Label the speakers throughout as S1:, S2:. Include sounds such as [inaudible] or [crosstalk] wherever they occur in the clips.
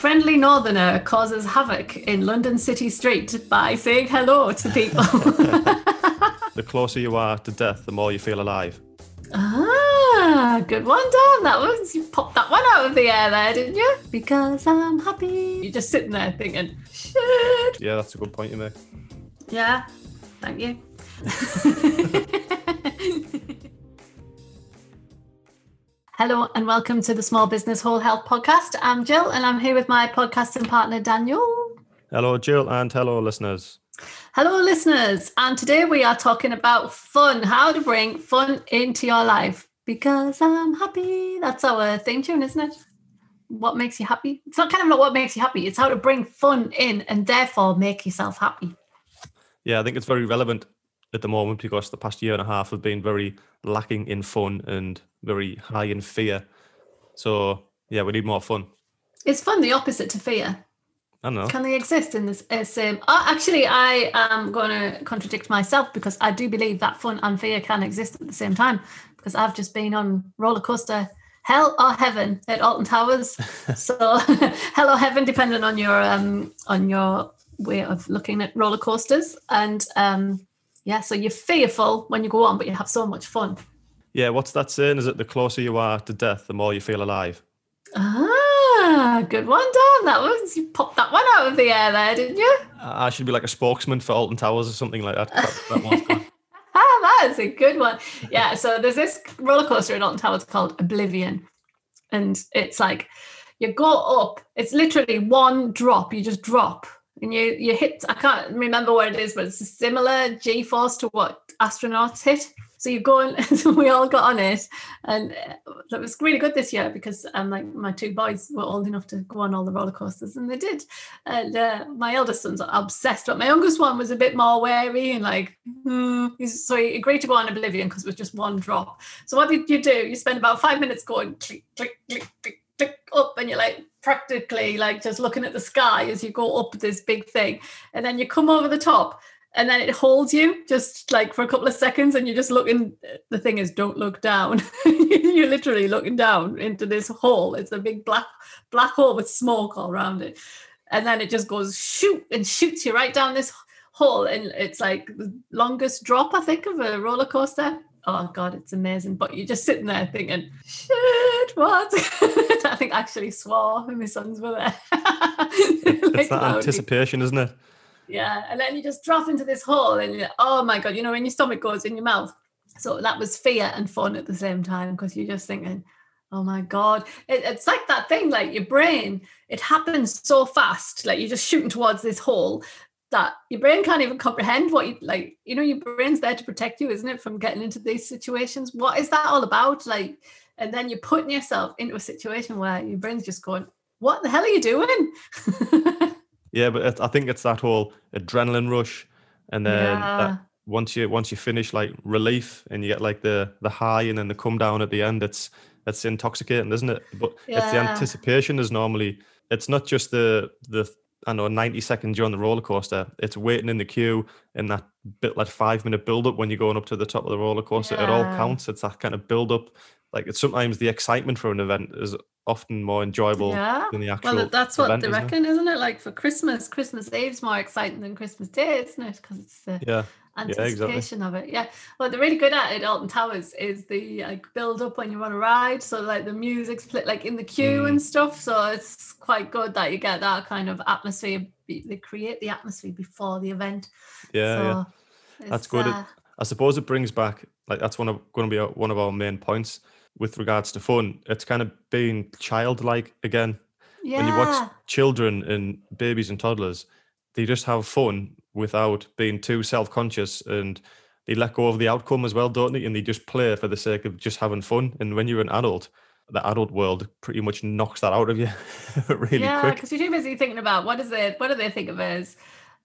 S1: Friendly Northerner causes havoc in London City Street by saying hello to people. [laughs]
S2: the closer you are to death, the more you feel alive.
S1: Ah, good one, Dan. That was you popped that one out of the air there, didn't you? Because I'm happy. You're just sitting there thinking, shit.
S2: Yeah, that's a good point you make.
S1: Yeah, thank you. [laughs] Hello and welcome to the Small Business Whole Health Podcast. I'm Jill and I'm here with my podcasting partner Daniel.
S2: Hello, Jill, and hello, listeners.
S1: Hello, listeners. And today we are talking about fun, how to bring fun into your life. Because I'm happy. That's our theme tune, isn't it? What makes you happy? It's not kind of not what makes you happy, it's how to bring fun in and therefore make yourself happy.
S2: Yeah, I think it's very relevant at the moment because the past year and a half have been very lacking in fun and very high in fear. So yeah, we need more fun.
S1: Is fun the opposite to fear?
S2: I don't know.
S1: Can they exist in this uh, same? Oh, actually, I am going to contradict myself because I do believe that fun and fear can exist at the same time. Because I've just been on roller coaster hell or heaven at Alton Towers. [laughs] so [laughs] hell or heaven, depending on your um on your way of looking at roller coasters. And um yeah, so you're fearful when you go on, but you have so much fun.
S2: Yeah, what's that saying? Is it the closer you are to death, the more you feel alive?
S1: Ah, good one, Dan. That was you popped that one out of the air there, didn't you?
S2: I should be like a spokesman for Alton Towers or something like that. that, that [laughs]
S1: ah, that is a good one. Yeah, so there's this roller coaster in Alton Towers called Oblivion, and it's like you go up. It's literally one drop. You just drop, and you you hit. I can't remember what it is, but it's a similar G force to what astronauts hit. So you go and [laughs] so we all got on it, and it was really good this year because um, like my two boys were old enough to go on all the roller coasters, and they did. And uh, my eldest son's obsessed, but my youngest one was a bit more wary and like, hmm. so he agreed to go on Oblivion because it was just one drop. So what did you do? You spend about five minutes going click click click click up, and you're like practically like just looking at the sky as you go up this big thing, and then you come over the top and then it holds you just like for a couple of seconds and you're just looking the thing is don't look down. [laughs] You're literally looking down into this hole. It's a big black black hole with smoke all around it. And then it just goes shoot and shoots you right down this hole and it's like the longest drop i think of a roller coaster oh god it's amazing but you're just sitting there thinking shit what [laughs] i think I actually swore when my sons were there [laughs]
S2: it's like that anticipation isn't it
S1: yeah. And then you just drop into this hole and you're, oh my God, you know, when your stomach goes in your mouth. So that was fear and fun at the same time because you're just thinking, oh my God. It, it's like that thing, like your brain, it happens so fast. Like you're just shooting towards this hole that your brain can't even comprehend what you like, you know, your brain's there to protect you, isn't it, from getting into these situations? What is that all about? Like, and then you're putting yourself into a situation where your brain's just going, what the hell are you doing? [laughs]
S2: Yeah, but I think it's that whole adrenaline rush, and then
S1: yeah.
S2: once you once you finish like relief and you get like the the high and then the come down at the end, it's it's intoxicating, isn't it? But
S1: yeah.
S2: it's the anticipation is normally it's not just the the I know 90 seconds you're on the roller coaster. It's waiting in the queue in that bit like five minute build up when you're going up to the top of the roller coaster.
S1: Yeah.
S2: It all counts. It's that kind of build up. Like it's sometimes the excitement for an event is often more enjoyable
S1: yeah.
S2: than the actual.
S1: Well, that's what
S2: event,
S1: they
S2: isn't
S1: reckon,
S2: it?
S1: isn't it? Like for Christmas, Christmas Eve's more exciting than Christmas Day, isn't it? Because it's the
S2: Yeah.
S1: Anticipation
S2: exactly.
S1: of it. Yeah. What they're really good at at Alton Towers is the like build up when you want to ride. So like the music's played like in the queue
S2: Mm.
S1: and stuff. So it's quite good that you get that kind of atmosphere. They create the atmosphere before the event.
S2: Yeah,
S1: so
S2: yeah. That's good.
S1: Uh,
S2: I suppose it brings back like that's one of going to be our- one of our main points with regards to fun. It's kind of being childlike again.
S1: yeah.
S2: When you watch children and babies and toddlers, they just have fun without being too self-conscious and they let go of the outcome as well, don't they? And they just play for the sake of just having fun. And when you're an adult, the adult world pretty much knocks that out of you [laughs] really
S1: yeah,
S2: quick.
S1: because you're too busy thinking about what is it, what do they think of us?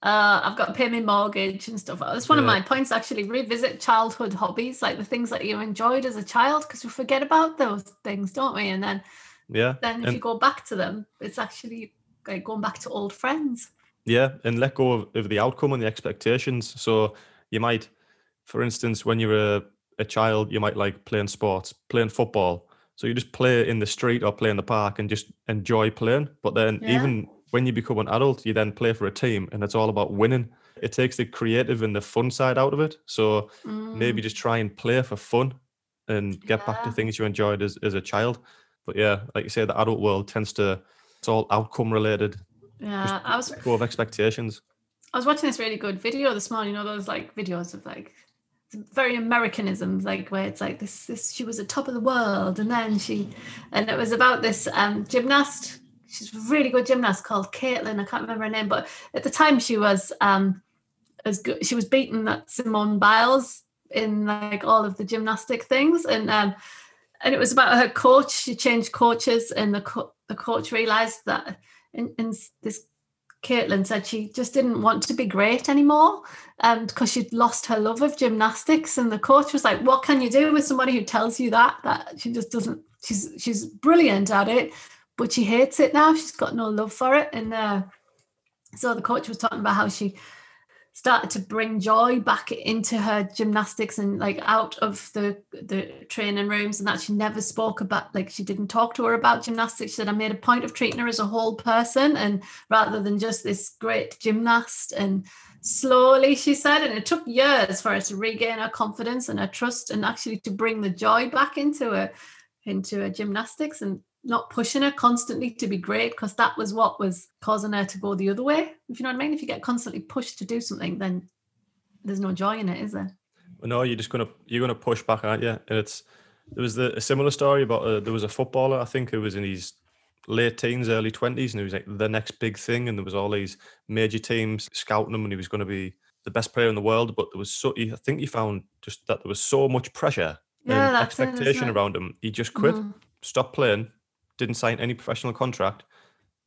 S1: uh, I've got to pay my mortgage and stuff. That's one of my points actually. Revisit childhood hobbies, like the things that you enjoyed as a child, because we forget about those things, don't we? And then,
S2: Yeah.
S1: then if
S2: And-
S1: you go back to them, it's actually like going back to old friends.
S2: Yeah, and let go of, of the outcome and the expectations. So you might, for instance, when you're a, a child, you might like playing sports, playing football. So you just play in the street or play in the park and just enjoy playing. But then
S1: Yeah.
S2: even when you become an adult, you then play for a team and it's all about winning. It takes the creative and the fun side out of it. So maybe
S1: Mm,
S2: just try and play for fun and get back to things you enjoyed as, as a child. But yeah, like you say, the adult world tends to it's all outcome related,
S1: yeah, I was
S2: go of expectations.
S1: I was watching this really good video this morning. You know those like videos of like very Americanisms, like where it's like this this she was at top of the world, and then she, and it was about this um, gymnast. She's a really good gymnast called Katelyn. I can't remember her name, but at the time she was um as good. She was beating that Simone Biles in like all of the gymnastic things, and um and it was about her coach. She changed coaches, and the co- the coach realized that in, in this Katelyn said she just didn't want to be great anymore um, because she'd lost her love of gymnastics. And the coach was like, What can you do with somebody who tells you that? That she just doesn't, she's she's brilliant at it, but she hates it now. She's got no love for it. And uh, so the coach was talking about how she started to bring joy back into her gymnastics and like out of the the training rooms and that she never spoke about like she didn't talk to her about gymnastics. She said i made a point of treating her as a whole person and rather than just this great gymnast. And slowly she said and it took years for her to regain her confidence and her trust and actually to bring the joy back into her into her gymnastics. And not pushing her constantly to be great because that was what was causing her to go the other way if you know what i mean if you get constantly pushed to do something then there's no joy in it is there
S2: No, you're just gonna you're gonna push back, aren't you? And it's there was the, a similar story about uh, there was a footballer I think who was in his late teens, early twenties, and he was like the next big thing, and there was all these major teams scouting him, and he was going to be the best player in the world. But there was so I think he found just that there was so much pressure
S1: Yeah,
S2: and
S1: that's it, isn't
S2: expectation
S1: it?
S2: around him. He just quit,
S1: Mhm.
S2: stopped playing, didn't sign any professional contract,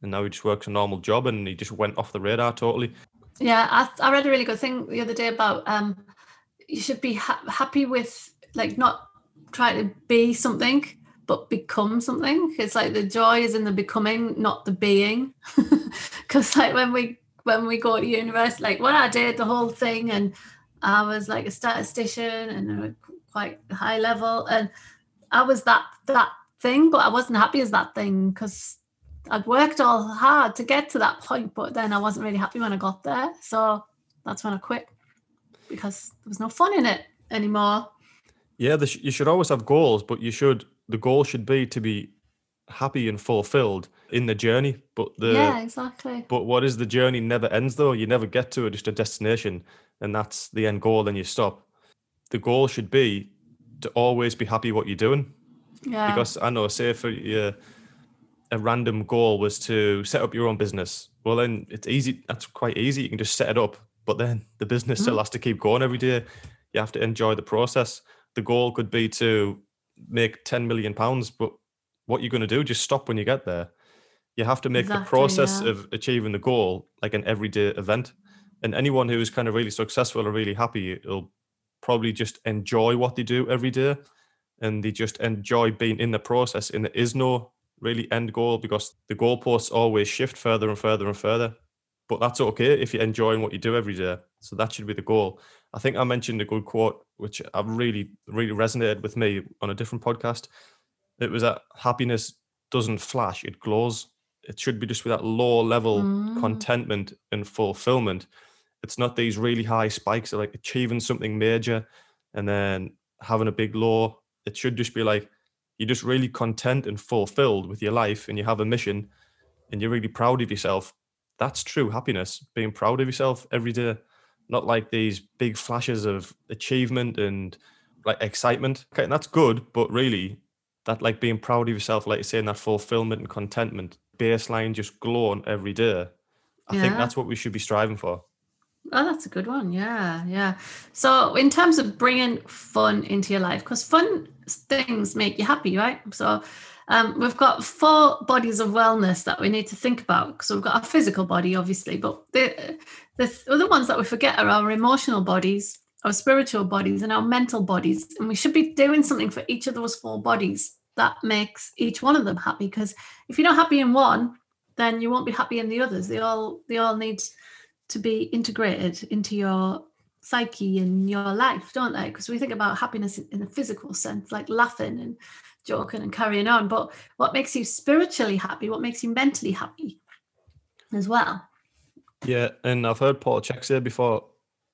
S2: and now he just works a normal job, and he just went off the radar totally.
S1: Yeah, I, I read a really good thing the other day about um, you should be ha- happy with like not trying to be something, but become something. It's like the joy is in the becoming, not the being. [laughs] Because like when we when we go to university, like when I did the whole thing, and I was like a statistician and uh, quite high level, and I was that that thing, but I wasn't happy as that thing because I'd worked all hard to get to that point, but then I wasn't really happy when I got there. So that's when I quit because there was no fun in it anymore.
S2: Yeah, the sh- you should always have goals, but you should the goal should be to be happy and fulfilled in the journey. But the
S1: yeah, exactly.
S2: but what is the journey never ends though. You never get to it, just a destination, and that's the end goal. Then you stop. The goal should be to always be happy what you're doing.
S1: Yeah.
S2: Because I know, say for your uh, a random goal was to set up your own business. Well, then it's easy. That's quite easy. You can just set it up, but then the business still mm-hmm. has to keep going every day. You have to enjoy the process. The goal could be to make 10 million pounds, but what you're going to do, just stop when you get there. You have to make the process
S1: yeah.
S2: of achieving the goal like an everyday event. And anyone who is kind of really successful or really happy, will probably just enjoy what they do every day and they just enjoy being in the process. And there is no really end goal because the goalposts always shift further and further and further. But that's okay if you're enjoying what you do every day. So that should be the goal. I think I mentioned a good quote, which I really, really resonated with me on a different podcast. It was that happiness doesn't flash, it glows. It should be just with that low level
S1: Mm.
S2: contentment and fulfillment. It's not these really high spikes of like achieving something major and then having a big low. It should just be like you're just really content and fulfilled with your life and you have a mission and you're really proud of yourself. That's true happiness, being proud of yourself every day, not like these big flashes of achievement and like excitement. Okay, and that's good, but really that like being proud of yourself, like you're saying, that fulfillment and contentment, baseline just glowing every day. I think that's what we should be striving for.
S1: Oh, that's a good one. Yeah, yeah. So, in terms of bringing fun into your life, because fun things make you happy, right? So, um, we've got four bodies of wellness that we need to think about. So, we've got our physical body, obviously, but the the other ones that we forget are our emotional bodies, our spiritual bodies, and our mental bodies. And we should be doing something for each of those four bodies that makes each one of them happy. Because if you're not happy in one, then you won't be happy in the others. They all they all need to be integrated into your psyche and your life, don't they? Because we think about happiness in, the physical sense, like laughing and joking and carrying on. But what makes you spiritually happy? What makes you mentally happy as well?
S2: Yeah, and I've heard Paul Chek say before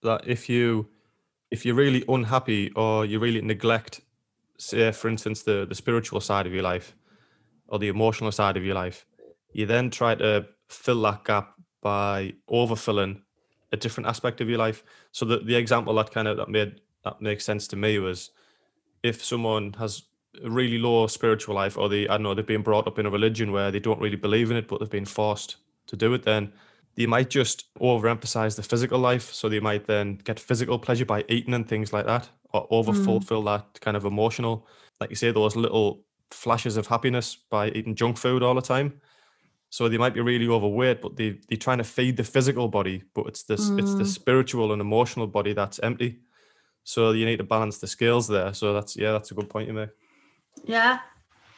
S2: that if you if you're really unhappy or you really neglect, say for instance, the the spiritual side of your life or the emotional side of your life, you then try to fill that gap by overfilling a different aspect of your life. So the, the example that kind of that made that makes sense to me was if someone has a really low spiritual life or they I don't know they've been brought up in a religion where they don't really believe in it but they've been forced to do it then they might just overemphasize the physical life so they might then get physical pleasure by eating and things like that or over fulfill mm. that kind of emotional like you say those little flashes of happiness by eating junk food all the time so they might be really overweight, but they they're trying to feed the physical body, but it's this mm. it's the mm. spiritual and emotional body that's empty. So you need to balance the scales there. So that's yeah, that's a good point you make.
S1: Yeah,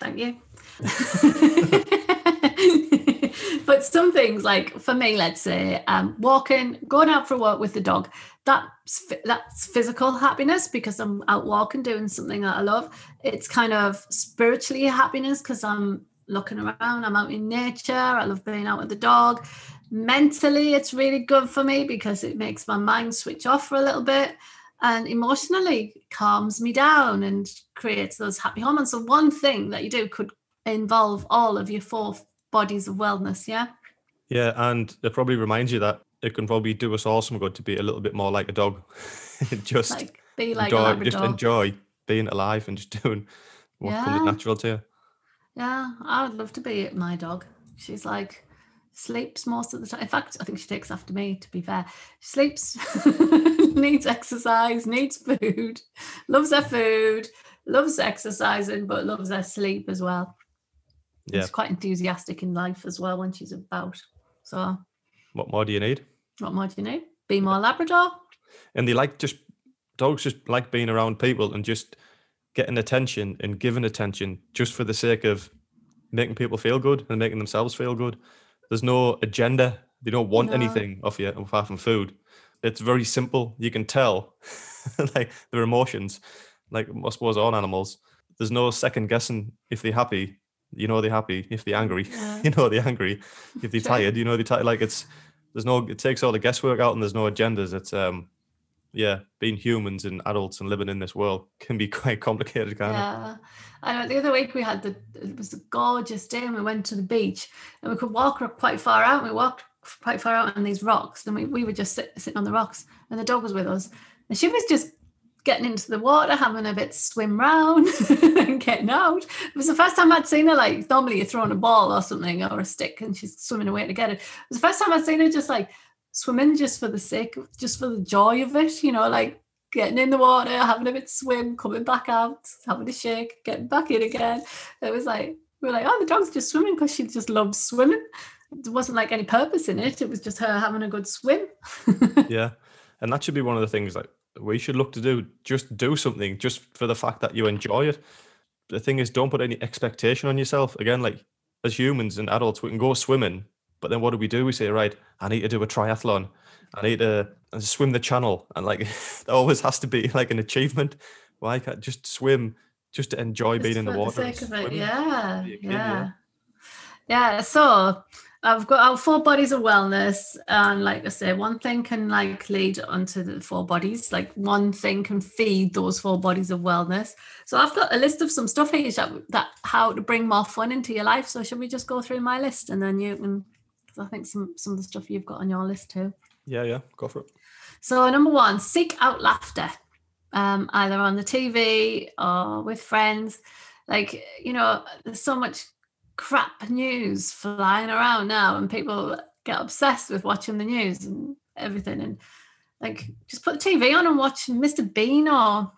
S1: thank you. [laughs] but some things like for me, let's say, um, walking, going out for a walk with the dog, that's that's physical happiness because I'm out walking doing something that I love. It's kind of spiritually happiness because I'm looking around. I'm out in nature. I love being out with the dog. Mentally, it's really good for me because it makes my mind switch off for a little bit. And emotionally, calms me down and creates those happy hormones. So, one thing that you do could involve all of your four bodies of wellness. Yeah.
S2: Yeah. And it probably reminds you that it can probably do us all some good to be a little bit more like a dog. [laughs] just like, be like enjoy, just enjoy being alive and just doing what yeah. comes natural to you.
S1: Yeah, I would love to be my dog. She's like sleeps most of the time. In fact, I think she takes after me, to be fair. She sleeps, [laughs] needs exercise, needs food, loves her food, loves exercising, but loves her sleep as well. Yeah. She's quite enthusiastic in life as well when she's about. So
S2: what more do you need?
S1: What more do you need? Be more Labrador.
S2: And they like just dogs just like being around people and just getting attention and giving attention just for the sake of making people feel good and making themselves feel good. There's no agenda. They don't want no. anything off you apart from food. It's very simple. You can tell [laughs] like their emotions, like I suppose all animals. There's no second guessing if they're happy, you know they're happy. If they're angry, [laughs] yeah. you know they're angry. If they're tired, you know they're tired. Like it's there's no it takes all the guesswork out and there's no agendas. It's um yeah, being humans and adults and living in this world can be [laughs] quite complicated, kind
S1: yeah. of. Yeah, I know the other week we had the it was a gorgeous day and we went to the beach and we could walk quite far out. We walked quite far out on these rocks and we, we were just sit, sitting on the rocks and the dog was with us and she was just getting into the water, having a bit swim round [laughs] and getting out. It was the first time I'd seen her like normally you're throwing a ball or something or a stick and she's swimming away to get it. It was the first time I'd seen her just like swimming just for the sake of just for the joy of it, you know, like getting in the water, having a bit swim, coming back out, having a shake, getting back in again. It was like we were like, oh, the dog's just swimming because she just loves swimming. There wasn't like any purpose in it. It was just her having a good swim. [laughs]
S2: yeah. And that should be one of the things that we should look to do. Just do something just for the fact that you enjoy it. The thing is, don't put any expectation on yourself. Again, like as humans and adults, we can go swimming but then what do we do? We say, right, I need to do a triathlon. I need to and swim the channel. And like, [laughs] there always has to be like an achievement. Why can't just swim just to enjoy just being in the water?
S1: The sake of it. Yeah. Yeah. yeah. Yeah. So I've got our four bodies of wellness. And like I say, one thing can like lead onto the four bodies. Like one thing can feed those four bodies of wellness. So I've got a list of some stuff here that, that how to bring more fun into your life. So should we just go through my list and then you can I think some some of the stuff you've got on your list too.
S2: Yeah, yeah, go for it.
S1: So number one, seek out laughter, um, either on the TV or with friends. Like you know, there's so much crap news flying around now, and people get obsessed with watching the news and everything. And like, just put the TV on and watch Mr. Bean or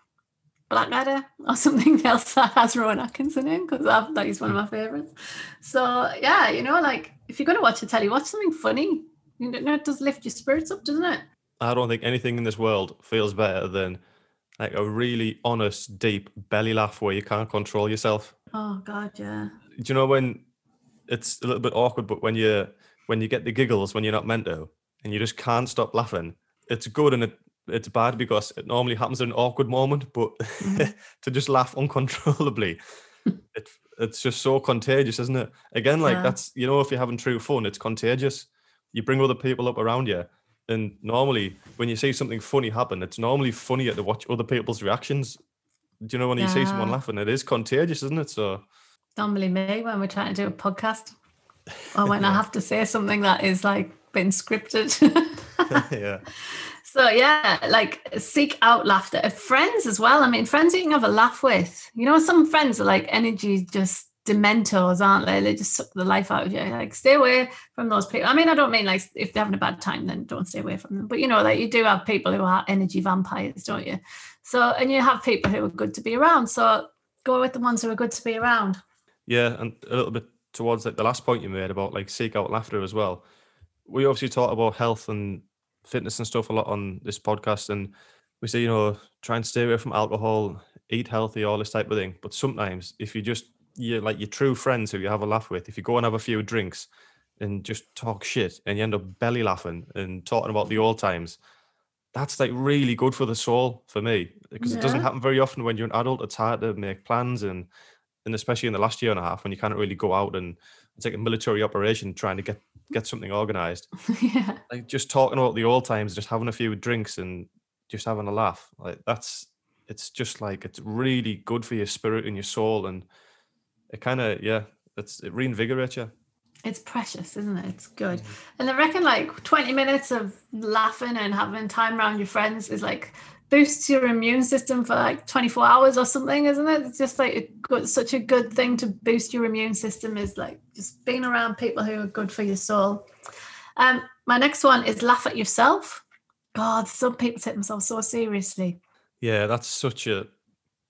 S1: Blackadder or something [laughs] else that has Rowan Atkinson in because I think that is one of my favorites. So yeah, you know, like if you're going to watch a telly, watch something funny. You know, it does lift your spirits up, doesn't it?
S2: I don't think anything in this world feels better than like a really honest, deep belly laugh where you can't control yourself.
S1: Oh God, yeah.
S2: Do you know when it's a little bit awkward, but when you when you get the giggles when you're not meant to, and you just can't stop laughing, it's good and it it's bad because it normally happens in an awkward moment, but
S1: Mhm. [laughs]
S2: to just laugh uncontrollably, [laughs] it, it's just so contagious, isn't it? Again, like
S1: Yeah.
S2: that's you know, if you're having true fun, it's contagious. You bring other people up around you, and normally when you see something funny happen, it's normally funnier to watch other people's reactions. Do you know when you see someone laughing, it is contagious, isn't it? So
S1: Normally me when we're trying to do a podcast, or when I [laughs] have to say something that is like been scripted.
S2: yeah,
S1: So yeah, like seek out laughter. Friends as well. I mean, friends you can have a laugh with. You know, some friends are like energy just dementors, aren't they? They just suck the life out of you. Like stay away from those people. I mean, I don't mean like if they're having a bad time, then don't stay away from them. But you know, like you do have people who are energy vampires, don't you? So and you have people who are good to be around. So go with the ones who are good to be around.
S2: yeah, and a little bit towards like the last point you made about like seek out laughter as well. We obviously talk about health and fitness and stuff a lot on this podcast, and we say you know try and stay away from alcohol, eat healthy, all this type of thing. But sometimes if you just you like your true friends who you have a laugh with, if you go and have a few drinks and just talk shit and you end up belly laughing and talking about the old times, that's like really good for the soul for me because it doesn't happen very often when you're an adult. It's hard to make plans and and especially in the last year and a half when you can't really go out and it's like a military operation trying to get get something organized. [laughs]
S1: yeah.
S2: Like just talking about the old times, just having a few drinks and just having a laugh. Like that's it's just like it's really good for your spirit and your soul and it kind of yeah, it's it reinvigorates you.
S1: It's precious, isn't it? It's good.
S2: Mhm.
S1: And I reckon like 20 minutes of laughing and having time around your friends is like boosts your immune system for like 24 hours or something, isn't it? It's just like a good, such a good thing to boost your immune system is like just being around people who are good for your soul. Um, my next one is laugh at yourself. God, some people take themselves so seriously.
S2: Yeah, that's such a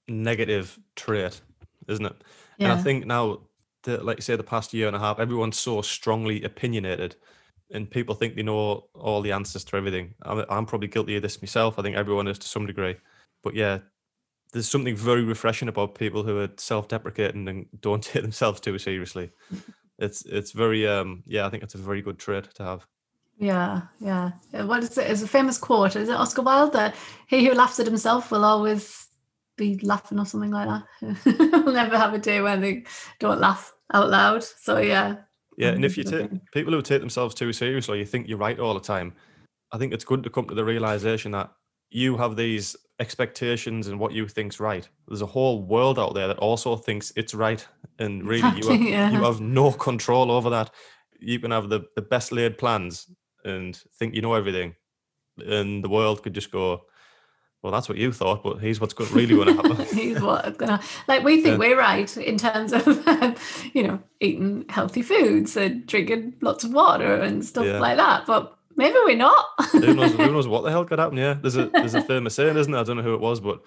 S2: negative trait, isn't it?
S1: Yeah.
S2: And I think now, the, like you say, the past year and a half, everyone's so strongly opinionated, and people think they know all the answers to everything. I'm, I'm probably guilty of this myself. I think everyone is to some degree. But yeah, there's something very refreshing about people who are self-deprecating and don't [laughs] take themselves too seriously. It's it's very um yeah, I think it's a very good trait to have.
S1: Yeah, yeah. Uh, What is it? It's a famous quote. Is it Oscar Wilde that he who laughs at himself will always be laughing or something like that? [laughs] will never have a day when they don't laugh out loud. So yeah.
S2: Yeah, and if you take people who take themselves too seriously, you think you're right all the time. I think it's good to come to the realization that you have these expectations and what you think's right. There's a whole world out there that also thinks it's right, and [laughs] really, you have,
S1: yeah.
S2: you have no control over that. You can have the the best laid plans and think you know everything, and the world could just go, "Well, that's what you thought, but here's what's really going to happen." [laughs]
S1: He's what's gonna like we think we're right in terms of um, you know eating healthy foods and drinking lots of water and stuff
S2: Yeah.
S1: like that. But maybe we're not.
S2: who knows? Who [laughs] knows what the hell could happen? Yeah, there's a there's a famous saying, isn't there? I don't know who it was, but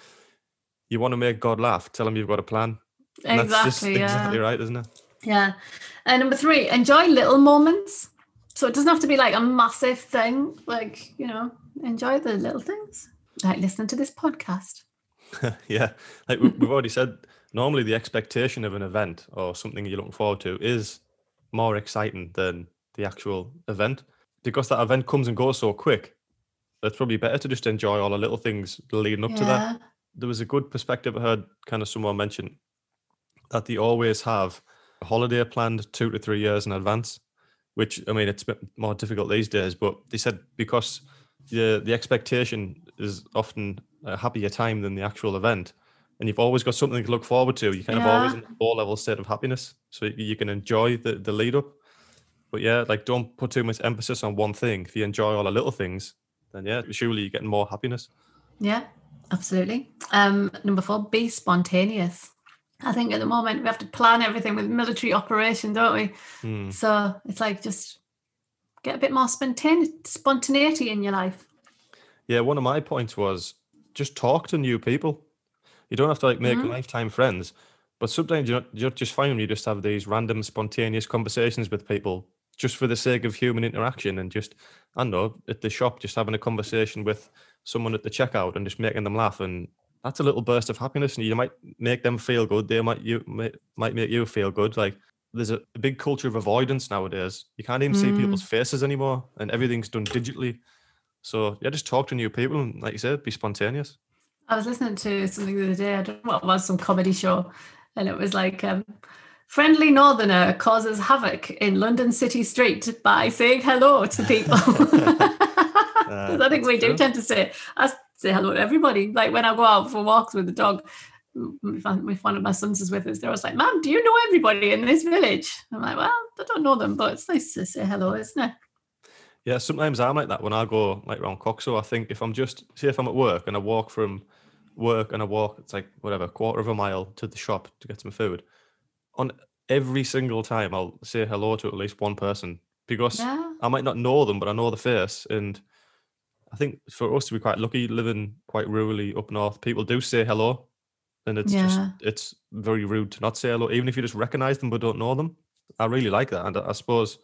S2: you want to make God laugh, tell him you've got a plan. And
S1: exactly.
S2: that's just
S1: yeah.
S2: exactly right, isn't it?
S1: Yeah. And number three, enjoy little moments. So it doesn't have to be like a massive thing. Like, you know, enjoy the little things. Like listening to this podcast. [laughs]
S2: yeah, like we- we've already said, normally the expectation of an event or something you're looking forward to is more exciting than the actual event because that event comes and goes so quick. It's probably better to just enjoy all the little things leading up to that. there was a good perspective I heard kind of someone mention that they always have a holiday planned two to three years in advance, which I mean it's a bit more difficult these days, but they said because the the expectation is often a happier time than the actual event. And you've always got something to look forward to. You kind of always
S1: Yeah.
S2: in a low level state of happiness. So you- you can enjoy the, the lead up. But yeah, like don't put too much emphasis on one thing. If you enjoy all the little things, then yeah, surely you're getting more happiness.
S1: Yeah, absolutely. Um, number four, be spontaneous. I think at the moment we have to plan everything with military operation, don't we?
S2: Hmm.
S1: So it's like just get a bit more spontane- spontaneity in your life.
S2: Yeah, one of my points was just talk to new people. You don't have to like make
S1: Mhm.
S2: lifetime friends, but sometimes you you just find you just have these random spontaneous conversations with people just for the sake of human interaction and just I don't know at the shop just having a conversation with someone at the checkout and just making them laugh and that's a little burst of happiness and you might make them feel good. They might you might make you feel good. Like there's a, big culture of avoidance nowadays. You can't even see
S1: Mm.
S2: people's faces anymore and everything's done digitally. So yeah, just talk to new people and like you said, be spontaneous.
S1: I was listening to something the other day. I don't know what it was, some comedy show, and it was like um, friendly northerner causes havoc in London city street by saying hello to people. [laughs] [laughs]
S2: Uh,
S1: I think we
S2: that's
S1: do tend to say I say hello to everybody. Like when I go out for walks with the dog, if one if one of my sons is with us, they're always like, "Mom, do you know everybody in this village?" I'm like, "Well, I don't know them, but it's nice to say hello, isn't it?"
S2: Yeah, sometimes I'm like that when I go like around Coxhoe. I think if I'm just see if I'm at work and I walk from work and I walk, it's like whatever, quarter of a mile to the shop to get some food. On every single time, I'll say hello to at least one person because
S1: Yeah,
S2: I might not know them, but I know the face. And I think for us to be quite lucky, living quite rurally up north, people do say hello, and it's just it's very rude to not say hello, even if you just recognise them but don't know them. I really like that, and I I suppose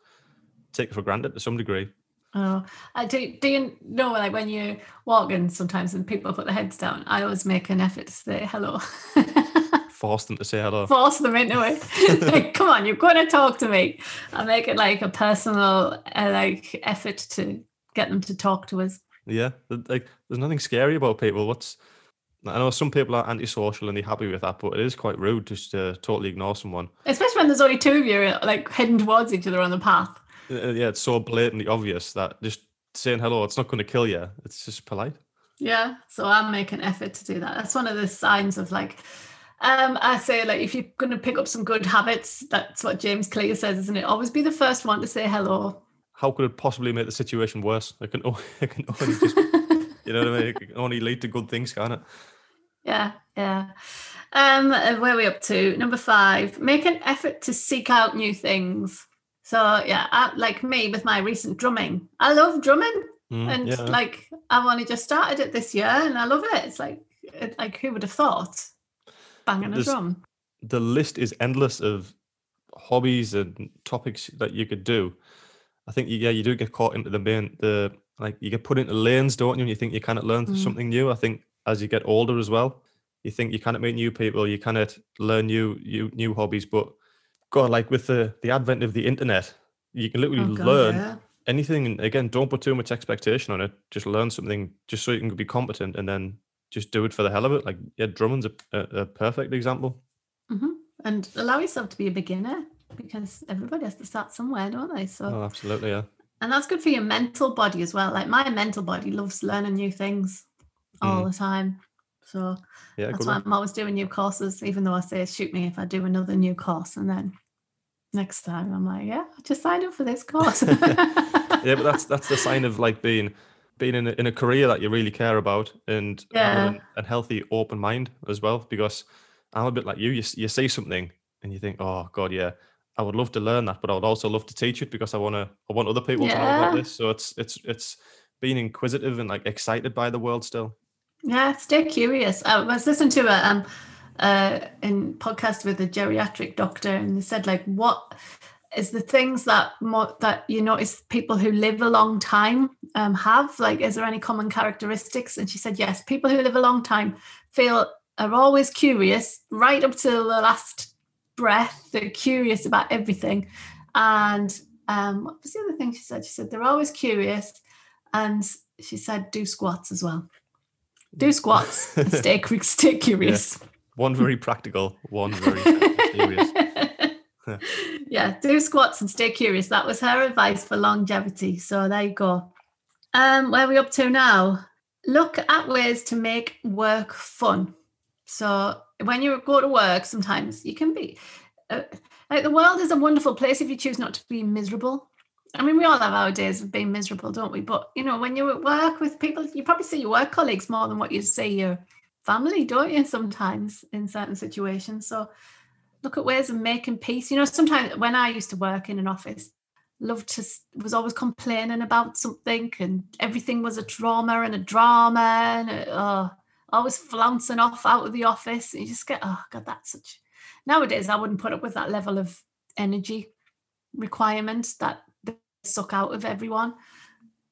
S2: take it for granted to some degree.
S1: Oh, I do. Do you know, like when you walk in sometimes and people put their heads down, I always make an effort to say hello, [laughs]
S2: Force them to say hello.
S1: force them into it. [laughs] like, come on, you're going to talk to me. I make it like a personal, uh, like effort to get them to talk to us.
S2: Yeah, like there's nothing scary about people. What's I know some people are antisocial and they're happy with that, but it is quite rude just to totally ignore someone.
S1: Especially when there's only two of you, like heading towards each other on the path.
S2: Uh, Yeah, it's so blatantly obvious that just saying hello, it's not going to kill you. It's just polite.
S1: Yeah, so I make an effort to do that. That's one of the signs of like, um, I say like if you're going to pick up some good habits, that's what James Clear says, isn't it? Always be the first one to say hello.
S2: How could it possibly make the situation worse? It can, [laughs] o- it can only just, [laughs] you know what I mean? It can only lead to good things, can't it?
S1: Yeah, yeah. Um, where are we up to? Number five, make an effort to seek out new things. So yeah, I, like me with my recent drumming, I love drumming,
S2: Mm,
S1: and
S2: yeah.
S1: like I've only just started it this year, and I love it. It's like, it, like who would have thought, banging a drum?
S2: the list is endless of hobbies and topics that you could do. I think yeah, you do get caught into the main the like you get put into lanes, don't you? And you think you cannot learn
S1: Mm.
S2: something new. I think as you get older as well, you think you cannot meet new people, you cannot learn new new new hobbies. But God, like with the the advent of the internet, you can literally
S1: Oh, God,
S2: learn
S1: yeah.
S2: anything. And again, don't put too much expectation on it. Just learn something, just so you can be competent, and then just do it for the hell of it. Like yeah, drumming's a, a, a perfect example.
S1: Mhm. And allow yourself to be a beginner because everybody has to start somewhere, don't they? So,
S2: Oh, absolutely, yeah.
S1: and that's good for your mental body as well. Like my mental body loves learning new things all the time. So
S2: Yeah,
S1: that's why
S2: one.
S1: I'm always doing new courses, even though I say shoot me if I do another new course. And then next time I'm like, yeah, I just signed up for this course. [laughs]
S2: yeah, [laughs] but that's that's the sign of like being being in a, in a career that you really care about and
S1: Yeah.
S2: having a healthy open mind as well. Because I'm a bit like you. You you see something and you think, oh god, yeah, I would love to learn that, but I would also love to teach it because I want to. I want other people to know about this. So it's it's it's being inquisitive and like excited by the world still.
S1: Yeah, stay curious. I was listening to a um uh in podcast with a geriatric doctor, and they said like, what is the things that more that you notice people who live a long time um have? Like, is there any common characteristics? And she said yes. People who live a long time feel are always curious right up till the last breath. They're curious about everything, and um, what was the other thing she said? She said they're always curious, and she said do squats as well do squats [laughs] and stay quick, stay curious.
S2: One very practical, one very [laughs] serious. [laughs]
S1: yeah, do squats and stay curious. That was her advice for longevity. So there you go. Um, where are we up to now? Look at ways to make work fun. So when you go to work, sometimes you can be uh, like the world is a wonderful place if you choose not to be miserable. I mean, we all have our days of being miserable, don't we? But you know, when you're at work with people, you probably see your work colleagues more than what you see your family, don't you? Sometimes in certain situations. So look at ways of making peace. You know, sometimes when I used to work in an office, loved to was always complaining about something, and everything was a drama and a drama, and oh, always flouncing off out of the office. And you just get, oh god, that's such. Nowadays, I wouldn't put up with that level of energy requirement that suck out of everyone.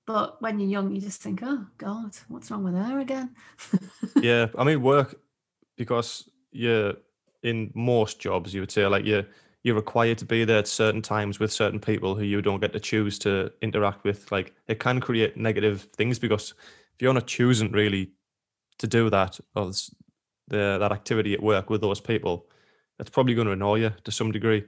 S1: But when you're young, you just think, oh God, what's wrong with her again? [laughs]
S2: yeah, I mean work because you're in most jobs you would say like you're you're required to be there at certain times with certain people who you don't get to choose to interact with. Like it can create negative things because if you're not choosing really to do that or the that activity at work with those people, that's probably going to annoy you to some degree.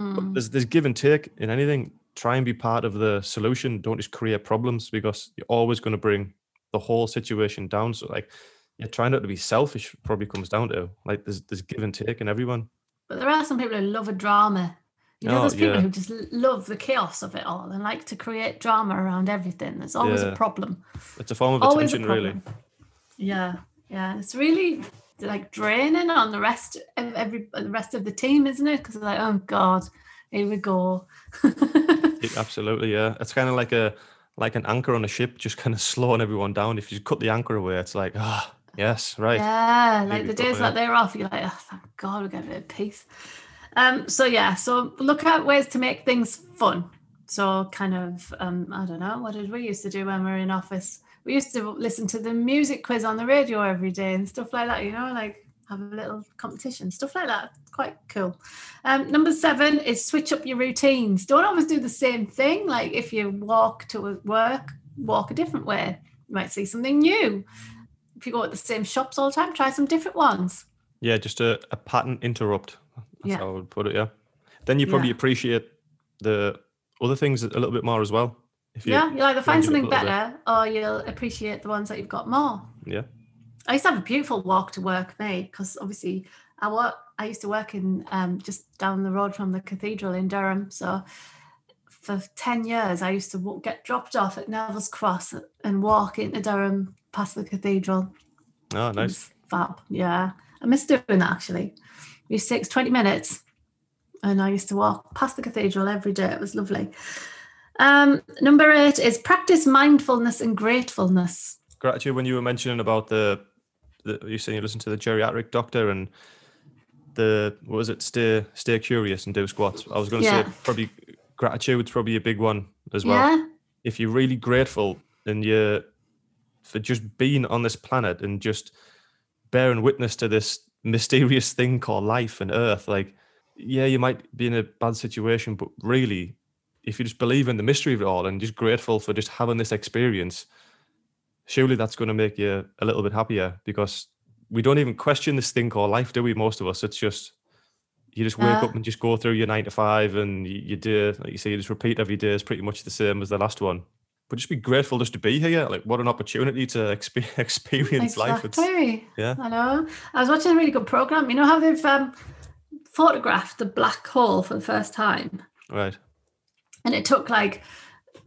S2: Mm. But there's there's give and take in anything. Try and be part of the solution. Don't just create problems because you're always going to bring the whole situation down. So like yeah, trying not to be selfish probably comes down to like there's there's give and take in everyone.
S1: But there are some people who love a drama. You know, oh, there's people yeah. who just love the chaos of it all and like to create drama around everything. There's always yeah. a problem.
S2: It's a form of always attention, really.
S1: Yeah, yeah. It's really like draining on the rest of every the rest of the team, isn't it? Because like, oh god, here we go. [laughs]
S2: it, absolutely, yeah. It's kind of like a like an anchor on a ship, just kind of [laughs] slowing everyone down. If you cut the anchor away, it's like ah, oh, yes, right.
S1: Yeah, like the days that they're off, you're like, oh, thank God, we get a bit of peace. Um, so yeah, so look at ways to make things fun. So kind of, um, I don't know, what did we used to do when we were in office? we used to listen to the music quiz on the radio every day and stuff like that, you know, like have a little competition, stuff like that. Quite cool. Um, number seven is switch up your routines. Don't always do the same thing. Like if you walk to work, walk a different way. You might see something new. If you go at the same shops all the time, try some different ones.
S2: Yeah, just a, a pattern interrupt. That's yeah. how I would put it. Yeah. Then you probably yeah. appreciate the other things a little bit more as well.
S1: If you yeah, you'll either find something better bit. or you'll appreciate the ones that you've got more.
S2: Yeah.
S1: I used to have a beautiful walk to work made because obviously I work I used to work in um, just down the road from the cathedral in Durham. So for 10 years I used to walk, get dropped off at Neville's Cross and walk into Durham past the cathedral.
S2: Oh nice.
S1: Fab. Yeah. I miss doing that actually. It used to take 20 minutes and I used to walk past the cathedral every day. It was lovely. Um, number eight is practice mindfulness and gratefulness.
S2: Gratitude. When you were mentioning about the, the you saying you listen to the geriatric doctor and the what was it? Stay stay curious and do squats. I was going to yeah. say probably gratitude's probably a big one as well. Yeah. If you're really grateful and you're for just being on this planet and just bearing witness to this mysterious thing called life and Earth, like yeah, you might be in a bad situation, but really if you just believe in the mystery of it all and just grateful for just having this experience, surely that's going to make you a little bit happier because we don't even question this thing called life, do we? Most of us, it's just you just wake uh, up and just go through your nine to five, and you, you do, like you say, you just repeat every day is pretty much the same as the last one. But just be grateful just to be here. Like, what an opportunity to exp- [laughs] experience exactly. life.
S1: It's, yeah, I know. I was watching a really good program. You know how they've um, photographed the black hole for the first time,
S2: right?
S1: and it took like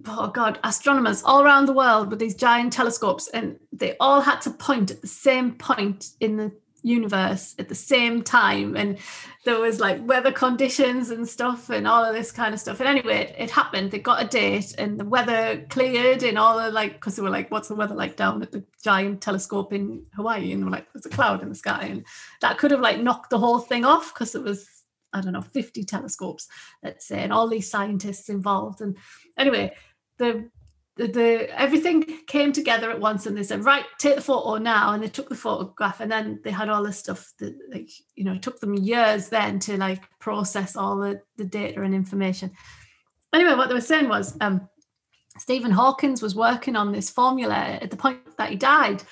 S1: oh god astronomers all around the world with these giant telescopes and they all had to point at the same point in the universe at the same time. And there was like weather conditions and stuff and all of this kind of stuff. And anyway it happened. They got a date and the weather cleared and all the like because they were like what's the weather like down at the giant telescope in hawaii? And they were like there's a cloud in the sky. And that could have like knocked the whole thing off because it was I don't know, 50 telescopes, let's say, and all these scientists involved. And anyway, the the, the everything came together at once and they said right take the photo now. And they took the photograph and then they had all this stuff that like you know it took them years then to like process all the, the data and information. Anyway what they were saying was um stephen hawkins was working on this formula at the point that he died.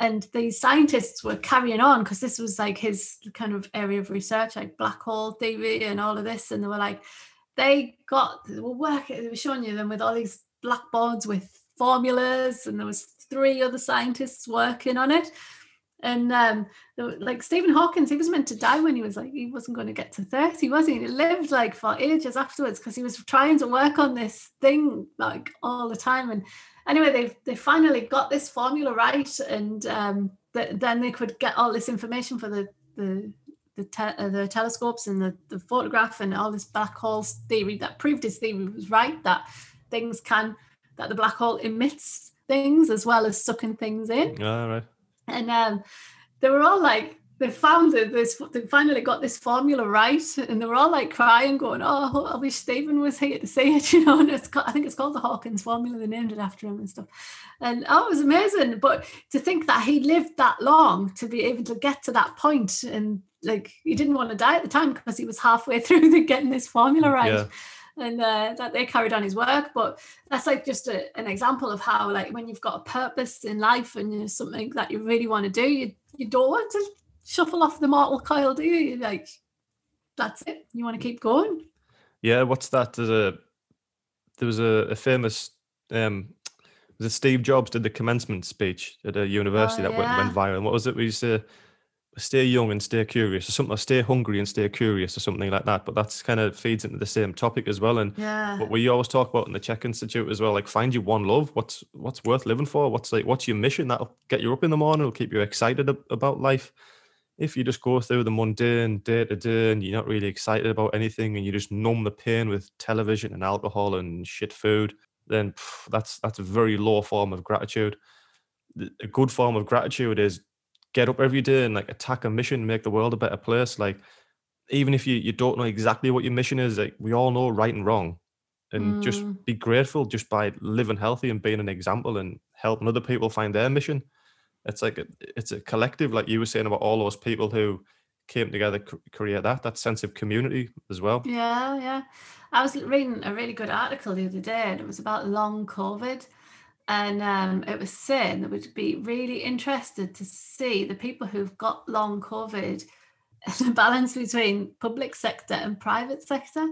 S1: And the scientists were carrying on because this was like his kind of area of research like black hole theory and all of this. And they were like they got they were working they were showing you them with all these blackboards with formulas and there was three other scientists working on it. And um like stephen hawkins he was meant to die when he was like he wasn't going to get to 30 was he? He lived like for ages afterwards because he was trying to work on this thing like all the time. And anyway, they they finally got this formula right, and um, then they could get all this information for the the the, te- uh, the telescopes and the, the photograph and all this black holes theory that proved his theory was right that things can that the black hole emits things as well as sucking things in.
S2: All right.
S1: And um, they were all like, they found that this they finally got this formula right and they were all like crying going oh i wish stephen was here to see it [laughs] you know and it's i think it's called the hawkins formula they named it after him and stuff and oh it was amazing but to think that he lived that long to be able to get to that point and like he didn't want to die at the time because he was halfway [laughs] through the getting this formula right. Yeah and uh, that they carried on his work. But that's like just a, an example of how, like, when you've got a purpose in life and you something that you really want to do, you you don't want to shuffle off the mortal coil, do you? You're like, that's it. You want to keep going.
S2: Yeah. What's that? There's a there was a, a famous um was it Steve Jobs did the commencement speech at a university oh, that yeah. went, went viral. What was it? We used to stay young and stay curious or something or stay hungry and stay curious or something like that but that's kind of feeds into the same topic as well and
S1: yeah.
S2: what we always talk about in the CHEK institute as well like find you one love what's what's worth living for what's like what's your mission that'll get you up in the morning it'll keep you excited about life. If you just go through the mundane day to day and you're not really excited about anything and you just numb the pain with television and alcohol and shit food then pff, that's that's a very low form of gratitude. A good form of gratitude is get up every day and like attack a mission, make the world a better place. Like even if you you don't know exactly what your mission is, like we all know right and wrong. And mm. just be grateful just by living healthy and being an example and helping other people find their mission. It's like a, it's a collective, like you were saying about all those people who came together create that that sense of community as well.
S1: Yeah, yeah. I was reading a really good article the other day, and it was about long COVID and um, it was saying that we'd be really interested to see the people who've got long COVID [laughs] and the balance between public sector and private sector.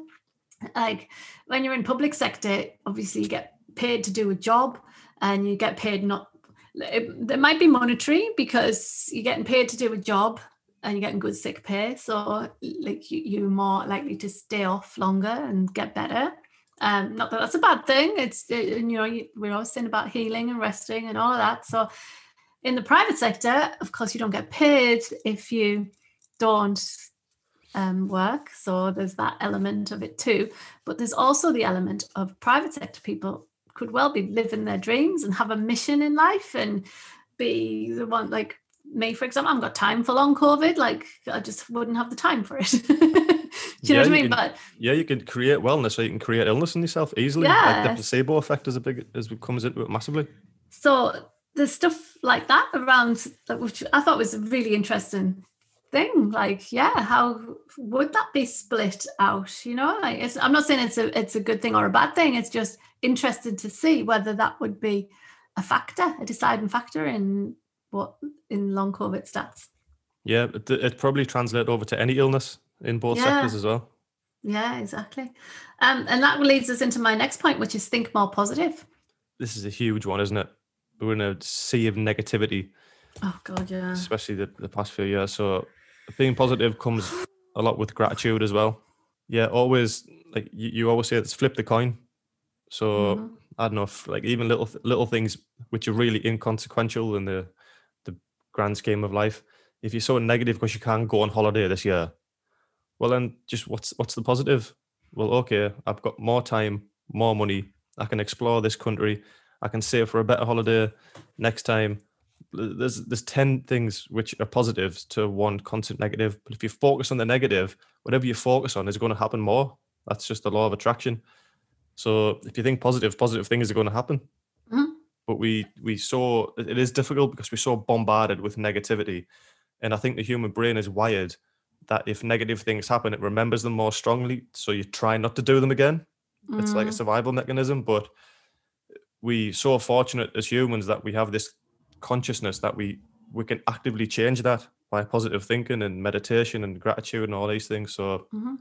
S1: Like when you're in public sector, obviously you get paid to do a job and you get paid not it, might be monetary because you're getting paid to do a job and you're getting good sick pay so like you, you're more likely to stay off longer and get better um, not that that's a bad thing. It's it, you know we're always saying about healing and resting and all of that. So in the private sector, of course, you don't get paid if you don't um, work. So there's that element of it too. But there's also the element of private sector people could well be living their dreams and have a mission in life and be the one like me, for example. I've got time for long COVID. Like I just wouldn't have the time for it. [laughs] Do you yeah, know what I mean?
S2: Can,
S1: but
S2: yeah, you can create wellness, or you can create illness in yourself easily. Yeah. Like the placebo effect is a big as comes into it massively.
S1: So there's stuff like that around, which I thought was a really interesting thing. Like, yeah, how would that be split out? You know, like I'm not saying it's a it's a good thing or a bad thing. It's just interested to see whether that would be a factor, a deciding factor in what in long COVID stats.
S2: Yeah, it, it probably translate over to any illness in both yeah. sectors as well.
S1: Yeah, exactly. Um, and that leads us into my next point, which is think more positive.
S2: This is a huge one, isn't it? We're in a sea of negativity.
S1: Oh God, yeah.
S2: Especially the, the past few years. So being positive comes a lot with gratitude as well. Yeah, always like you, you always say it's flip the coin. So mm-hmm. I don't know, if, like even little little things which are really inconsequential in the the grand scheme of life. If you're so negative because you can't go on holiday this year, well then just what's what's the positive? Well okay i've got more time more money. I can explore this country. I can save for a better holiday next time. There's there's 10 things which are positives to one constant negative but if you focus on the negative whatever you focus on is going to happen more. That's just the law of attraction. So if you think positive positive things are going to happen. Mm-hmm. but we we saw it is difficult because we're so bombarded with negativity. And i think the human brain is wired that if negative things happen, it remembers them more strongly. So you try not to do them again. Mm. It's like a mm. survival mechanism. But we so fortunate as humans that we have this consciousness that we we can actively change that by positive thinking and meditation and gratitude and all these things. So mm-hmm.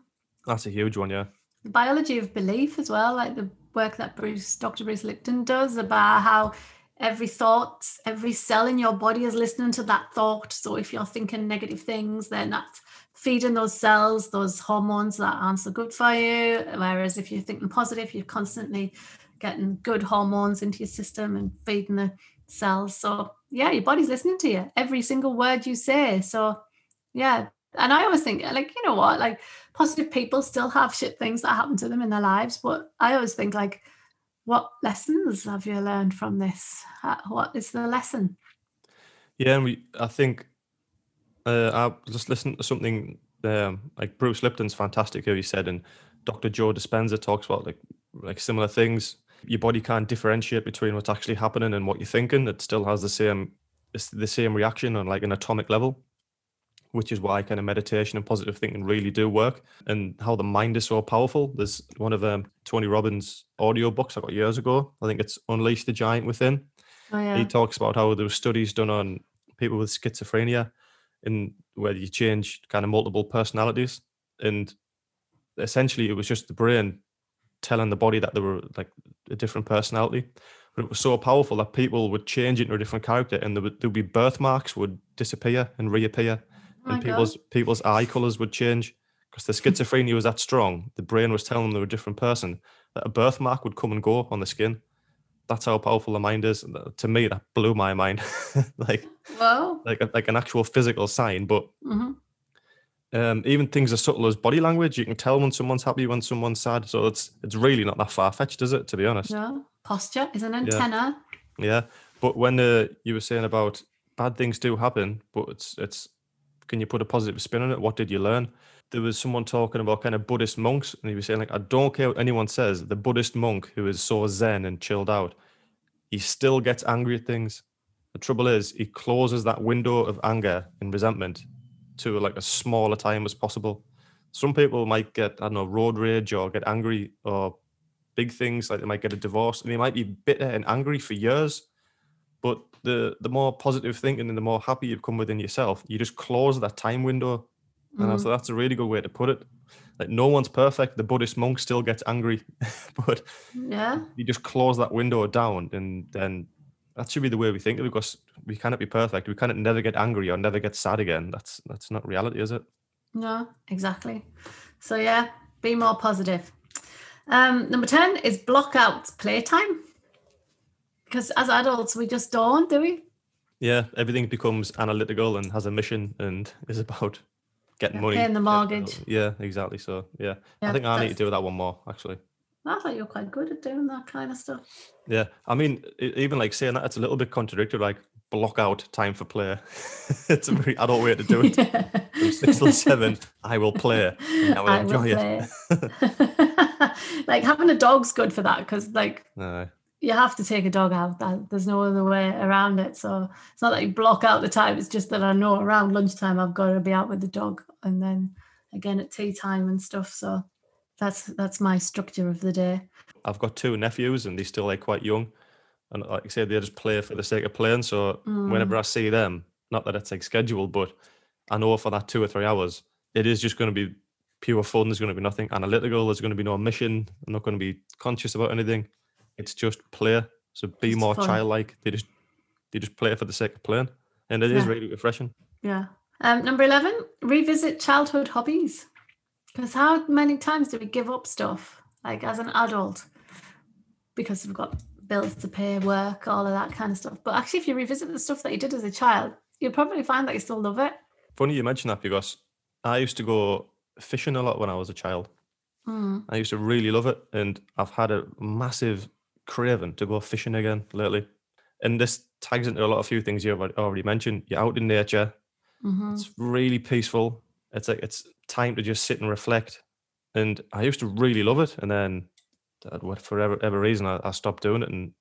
S2: that's a huge one, yeah.
S1: The biology of belief as well, like the work that Bruce, Dr. Bruce Lipton does about how every thought, every cell in your body is listening to that thought. So if you're thinking negative things, then that's feeding those cells those hormones that aren't so good for you. Whereas if you're thinking positive, you're constantly getting good hormones into your system and feeding the cells. So yeah, your body's listening to you every single word you say. So yeah. And I always think, like, you know what, like positive people still have shit things that happen to them in their lives. But I always think, like, what lessons have you learned from this? What is the lesson?
S2: Yeah, and we, I think uh, I just listened to something um, like Bruce Lipton's fantastic who he said, and Dr. Joe Dispenza talks about like like similar things. Your body can't differentiate between what's actually happening and what you're thinking. It still has the same it's the same reaction on like an atomic level. which is why kind of meditation and positive thinking really do work and how the mind is so powerful. There's one of um, Tony Robbins' audio books I got years ago. I think it's Unleash the Giant Within.
S1: Oh yeah.
S2: He talks about how there were studies done on people with schizophrenia in where you change kind of multiple personalities. And essentially it was just the brain telling the body that they were like a different personality. But it was so powerful that people would change into a different character and there would there'd be birthmarks would disappear and reappear
S1: Oh
S2: and people's people's eye colors would change because the [laughs] schizophrenia was that strong. The brain was telling them they were a different person. That a birthmark would come and go on the skin. That's how powerful the mind is. And To me, that blew my mind. [laughs] like
S1: Well.
S2: like like an actual physical sign. But
S1: hmm
S2: um, even things as subtle as body language, you can tell when someone's happy, when someone's sad. So it's it's really not that far fetched, is it? To be honest.
S1: No. Posture is an antenna.
S2: Yeah, but when uh, you were saying about bad things do happen, but it's it's can you put a positive spin on it? What did you learn? There was someone talking about kind of Buddhist monks, and he was saying like, I don't care what anyone says. The Buddhist monk who is so zen and chilled out, he still gets angry at things. The trouble is, he closes that window of anger and resentment to like a smaller time as possible. Some people might get I don't know road rage or get angry or big things like they might get a divorce and they might be bitter and angry for years but the the more positive thinking and the more happy you've come within yourself you just close that time window and I-
S1: Mhm.
S2: so that's a really good way to put it like no one's perfect the buddhist monk still gets angry [laughs] but
S1: Yeah.
S2: you just close that window down and then that should be the way we think because we cannot be perfect we cannot never get angry or never get sad again that's that's not reality is it
S1: No, exactly. So yeah, be more positive. Um, number 10 is block out playtime. Because as adults, we just don't, do we?
S2: yeah everything becomes analytical and has a mission and is about getting
S1: Yeah,
S2: money
S1: paying the mortgage.
S2: yeah exactly so yeah i think i need to do that one more actually
S1: I thought you were quite good at doing that kind of stuff.
S2: Yeah, I mean, even like saying that, it's a little bit contradictory. Like block out time for play. [laughs] it's a very adult way to do it. [laughs] From six till seven, I will play. [laughs] And I will
S1: I will
S2: it.
S1: like having a dog's good for that because like
S2: Aye.
S1: You have to take a dog out. That there's no other way around it. So it's not that you block out the time. It's just that I know around lunchtime I've got to be out with the dog, and then again at tea time and stuff. So that's that's my structure of the day.
S2: I've got two nephews, and they're still like quite young, and like I said, they just play for the sake of playing. So
S1: Mm.
S2: whenever I see them, not that it's like scheduled, but I know for that two or three hours, it is just going to be pure fun. There's going to be nothing analytical. There's going to be no mission. I'm not going to be conscious about anything. It's just play. So be
S1: Just
S2: more
S1: fun.
S2: childlike. They just they just play for the sake of playing, and it is
S1: Yeah.
S2: really refreshing.
S1: Yeah. Um, number eleven, revisit childhood hobbies. Because how many times do we give up stuff like as an adult because we've got bills to pay, work, all of that kind of stuff. But actually, if you revisit the stuff that you did as a child, you'll probably find that you still love it.
S2: Funny you mention that because I used to go fishing a lot when I was a child.
S1: Mm.
S2: I used to really love it, and I've had a massive craving to go fishing again lately. And this tags into a lot of few things you've already mentioned. You're out in nature.
S1: hmm
S2: It's really peaceful. It's like it's time to just sit and reflect. And I used to really love it, and then for whatever, reason I, I stopped doing it, and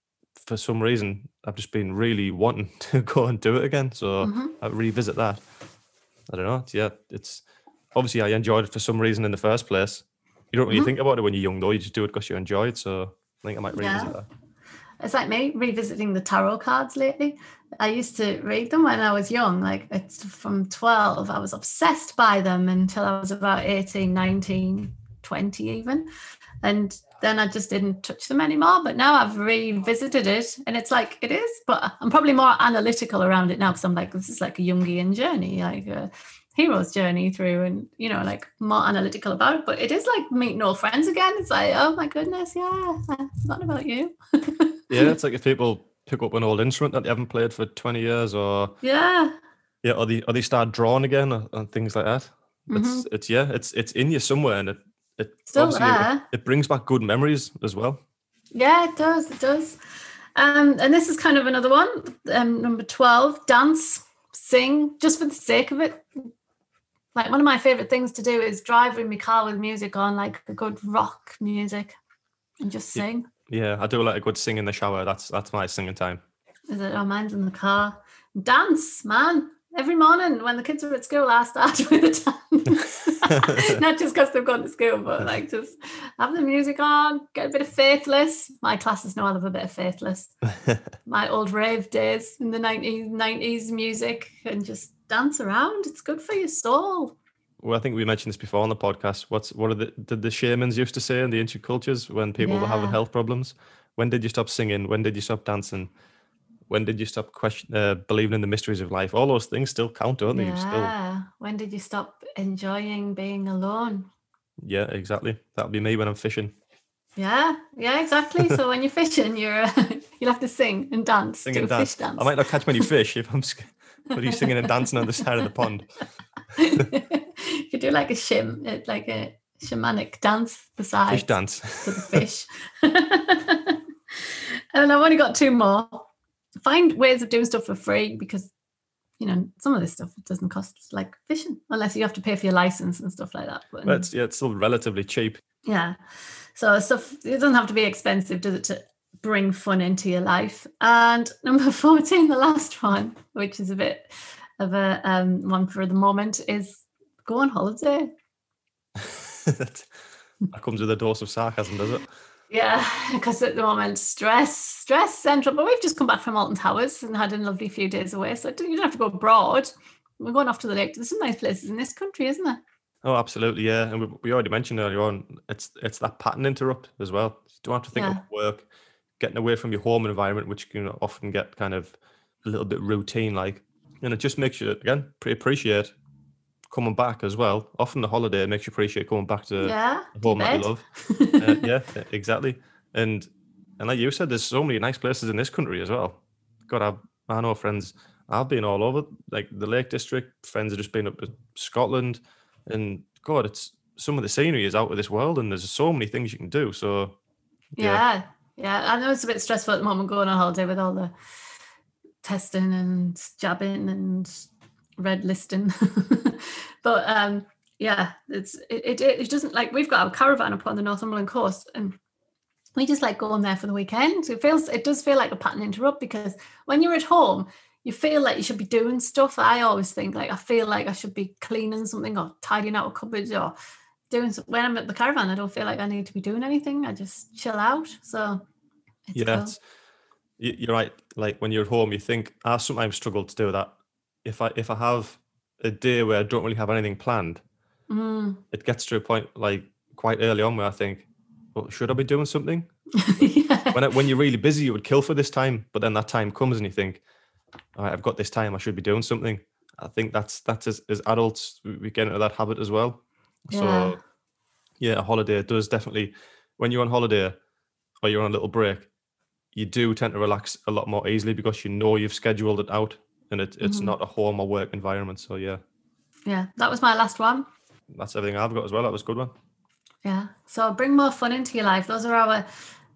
S2: for some reason I've just been really wanting [laughs] to go and do it again. So
S1: hmm
S2: I revisit that. I don't know. It's, yeah, it's obviously I enjoyed it for some reason in the first place. You don't really
S1: Mhm.
S2: think about it when you're young, though. You just do it because you enjoy it. So I think I might revisit
S1: Yeah.
S2: that.
S1: It's like me revisiting the tarot cards lately. I used to read them when I was young, like it's from 12. I was obsessed by them until I was about 18, 19, 20 even. And then I just didn't touch them anymore. But now I've revisited it and it's like it is, but I'm probably more analytical around it now because I'm like, this is like a Jungian journey, like a hero's journey through and, you know, like more analytical about it. But it is like meeting old friends again. It's like, oh my goodness, yeah, I forgot about you. [laughs]
S2: Yeah, it's like if people pick up an old instrument that they haven't played for 20 years, or
S1: Yeah.
S2: yeah, or they or they start drawing again, or, and things like that. It's
S1: mhm.
S2: it's yeah, it's it's in you somewhere, and it it
S1: Still
S2: obviously it-
S1: there.
S2: It, brings back good memories as well.
S1: Yeah, it does. It does. Um, and this is kind of another one. Um, number 12, dance, sing, just for the sake of it. Like one of my favorite things to do is drive in my car with music on, like a good rock music, and just sing.
S2: Yeah, I do like a good sing in the shower. That's that's my singing time.
S1: Is it? Oh, mine's in the car. Dance, man. every morning when the kids are at school, I start [laughs] with a dance. [laughs] Not just because they've gone to school, but like just have the music on, get a bit of faithless. My classes know I love a bit of faithless. [laughs] My old rave days in the 90s, 90s music and just dance around. It's good for your soul.
S2: Well, I think we mentioned this before on the podcast. What's what are the did the shamans used to say in the ancient cultures when people were having health problems? When did you stop singing? When did you stop dancing? When did you stop question uh, believing in the mysteries of life? All those things still count, don't they? You Still,
S1: Yeah. When did you stop enjoying being alone?
S2: yeah, exactly. That'll be me when I'm fishing,
S1: Yeah, yeah, exactly. so when you're fishing, you're uh, [laughs] you'll have to sing and dance,
S2: sing
S1: do
S2: and
S1: a
S2: dance.
S1: fish dance.
S2: I might not catch many [laughs] fish if I'm, sc- but he's singing and dancing on the side of the pond. [laughs]
S1: you could do like a shim, uh, like a shamanic dance beside
S2: Fish dance.
S1: to the fish. [laughs] and I've only got two more. Find ways of doing stuff for free because you know some of this stuff doesn't cost like fishing unless you have to pay for your license and stuff like that. But
S2: But it's, yeah, it's still relatively cheap.
S1: yeah, so stuff it doesn't have to be expensive, does it? To bring fun into your life. And [laughs] number fourteen, the last one, which is a bit of a um, one for the moment, is go on holiday. [laughs]
S2: that comes with a dose of sarcasm, does it?
S1: Yeah, [laughs] because at the moment, stress, stress central. But we've just come back from Alton Towers and had a lovely few days away. So you don't have to go abroad. We're going off to the lake. There's some nice places in this country, isn't there?
S2: Oh, absolutely, yeah. And we, we already mentioned earlier on, it's it's that pattern interrupt as well. You don't have to think
S1: Yeah.
S2: of work, getting away from your home environment, which can often get kind of a little bit routine like. And it just makes you again pre- appreciate coming back as well. Often the holiday makes you appreciate coming back to
S1: yeah.
S2: home that you love. [laughs] Uh, yeah, exactly. And and like you said, there's so many nice places in this country as well. God, I've, I know friends. I've been all over, like the Lake District. Friends have just been up to Scotland, and God, it's some of the scenery is out of this world, and there's so many things you can do. So
S1: Yeah. yeah. I know it's a bit stressful at the moment going on holiday with all the testing and jabbing and red listing. [laughs] but um yeah, it's it, it it doesn't like we've got our caravan up on the Northumberland coast and we just like going there for the weekend. It feels it does feel like a pattern interrupt because when you're at home, you feel like you should be doing stuff. I always think like I feel like I should be cleaning something or tidying out a cupboard or doing when I'm at the caravan, I don't feel like I need to be doing anything. I just chill out. So it's
S2: yeah,
S1: cool.
S2: you're right. Like when you're at home, you think I sometimes struggle to do that. If I if I have a day where I don't really have anything planned,
S1: Mm.
S2: it gets to a point like quite early on where I think, well, should I be doing something? [laughs]
S1: yeah.
S2: when it, when you're really busy, you would kill for this time, but then that time comes and you think, all right, I've got this time, I should be doing something. I think that's that's as, as adults we get into that habit as well.
S1: Yeah.
S2: So yeah, a holiday does definitely when you're on holiday or you're on a little break, you do tend to relax a lot more easily because you know you've scheduled it out and it, it's
S1: Mhm.
S2: not a home or work environment. So yeah,
S1: yeah, that was my last one.
S2: that's everything I've got as well. That was a good one.
S1: Yeah. So bring more fun into your life. Those are our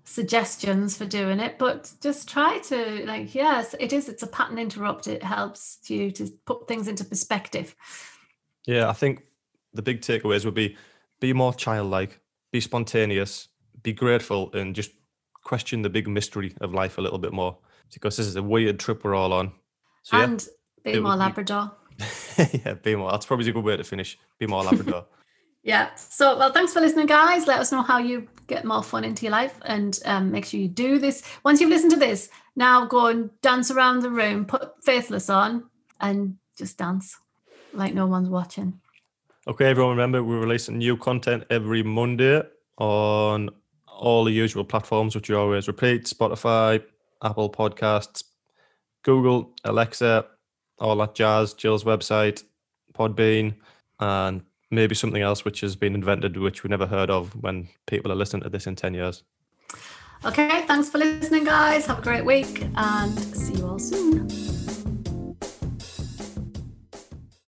S1: suggestions for doing it. But just try to like, yes, it is. It's a pattern interrupt. It helps you to put things into perspective.
S2: Yeah, I think the big takeaways would be be more childlike, be spontaneous, be grateful, and just question the big mystery of life a little bit more. Because this is a weird trip we're all on. So yeah,
S1: and be more
S2: would be-
S1: Labrador. [laughs]
S2: yeah, be more. That's probably a good way to finish. Be more Labrador. [laughs]
S1: Yeah. So, well, thanks for listening, guys. Let us know how you get more fun into your life and um, make sure you do this. Once you've listened to this, now go and dance around the room, put Faithless on, and just dance like no one's watching.
S2: Okay, everyone, remember we're releasing new content every Monday on all the usual platforms, which you always repeat Spotify, Apple Podcasts, Google, Alexa, all that jazz, Jill's website, Podbean, and maybe something else which has been invented, which we never heard of when people are listening to this in 10 years.
S1: Okay. Thanks for listening, guys. Have a great week and see you all soon.